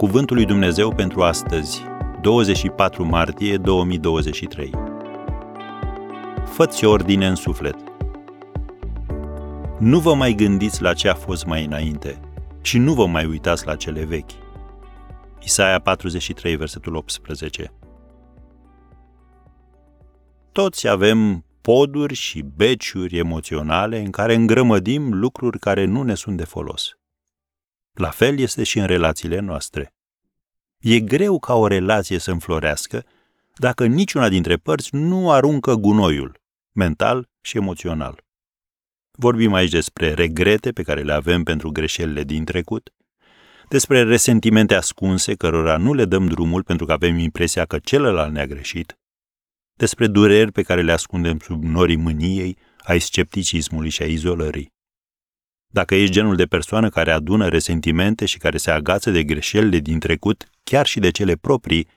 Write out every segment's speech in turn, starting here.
Cuvântul lui Dumnezeu pentru astăzi, 24 martie 2023. Făți ordine în suflet. Nu vă mai gândiți la ce a fost mai înainte și nu vă mai uitați la cele vechi. Isaia 43, versetul 18. Toți avem poduri și beciuri emoționale în care îngrămădim lucruri care nu ne sunt de folos. La fel este și în relațiile noastre. E greu ca o relație să înflorească dacă niciuna dintre părți nu aruncă gunoiul, mental și emoțional. Vorbim aici despre regrete pe care le avem pentru greșelile din trecut, despre resentimente ascunse cărora nu le dăm drumul pentru că avem impresia că celălalt ne-a greșit, despre dureri pe care le ascundem sub norii mâniei, ai scepticismului și a izolării. Dacă ești genul de persoană care adună resentimente și care se agață de greșelile din trecut, chiar și de cele proprii,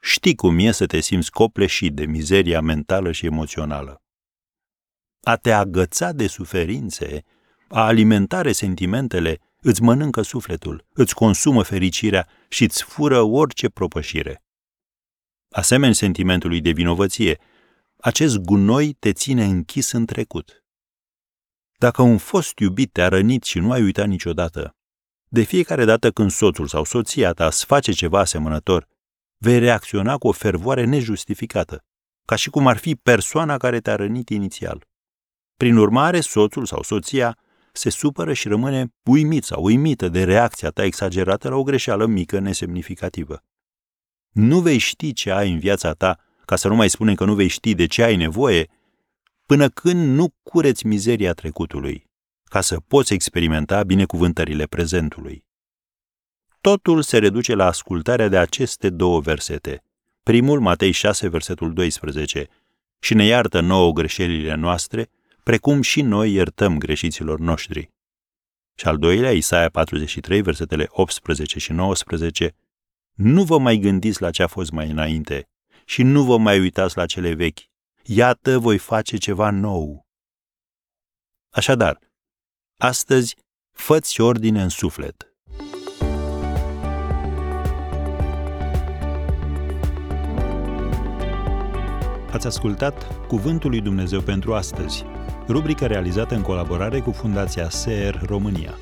știi cum e să te simți copleșit de mizeria mentală și emoțională. A te agăța de suferințe, a alimenta resentimentele, îți mănâncă sufletul, îți consumă fericirea și îți fură orice propășire. Asemenea sentimentului de vinovăție, acest gunoi te ține închis în trecut – dacă un fost iubit te-a rănit și nu ai uitat niciodată, de fiecare dată când soțul sau soția ta îți face ceva asemănător, vei reacționa cu o fervoare nejustificată, ca și cum ar fi persoana care te-a rănit inițial. Prin urmare, soțul sau soția se supără și rămâne uimit sau uimită de reacția ta exagerată la o greșeală mică, nesemnificativă. Nu vei ști ce ai în viața ta, ca să nu mai spunem că nu vei ști de ce ai nevoie, până când nu cureți mizeria trecutului, ca să poți experimenta binecuvântările prezentului. Totul se reduce la ascultarea de aceste două versete. Primul, Matei 6, versetul 12, și ne iartă nouă greșelile noastre, precum și noi iertăm greșiților noștri. Și al doilea, Isaia 43, versetele 18 și 19, nu vă mai gândiți la ce a fost mai înainte și nu vă mai uitați la cele vechi, iată voi face ceva nou. Așadar, astăzi făți ordine în suflet. Ați ascultat Cuvântul lui Dumnezeu pentru astăzi, rubrica realizată în colaborare cu Fundația SER România.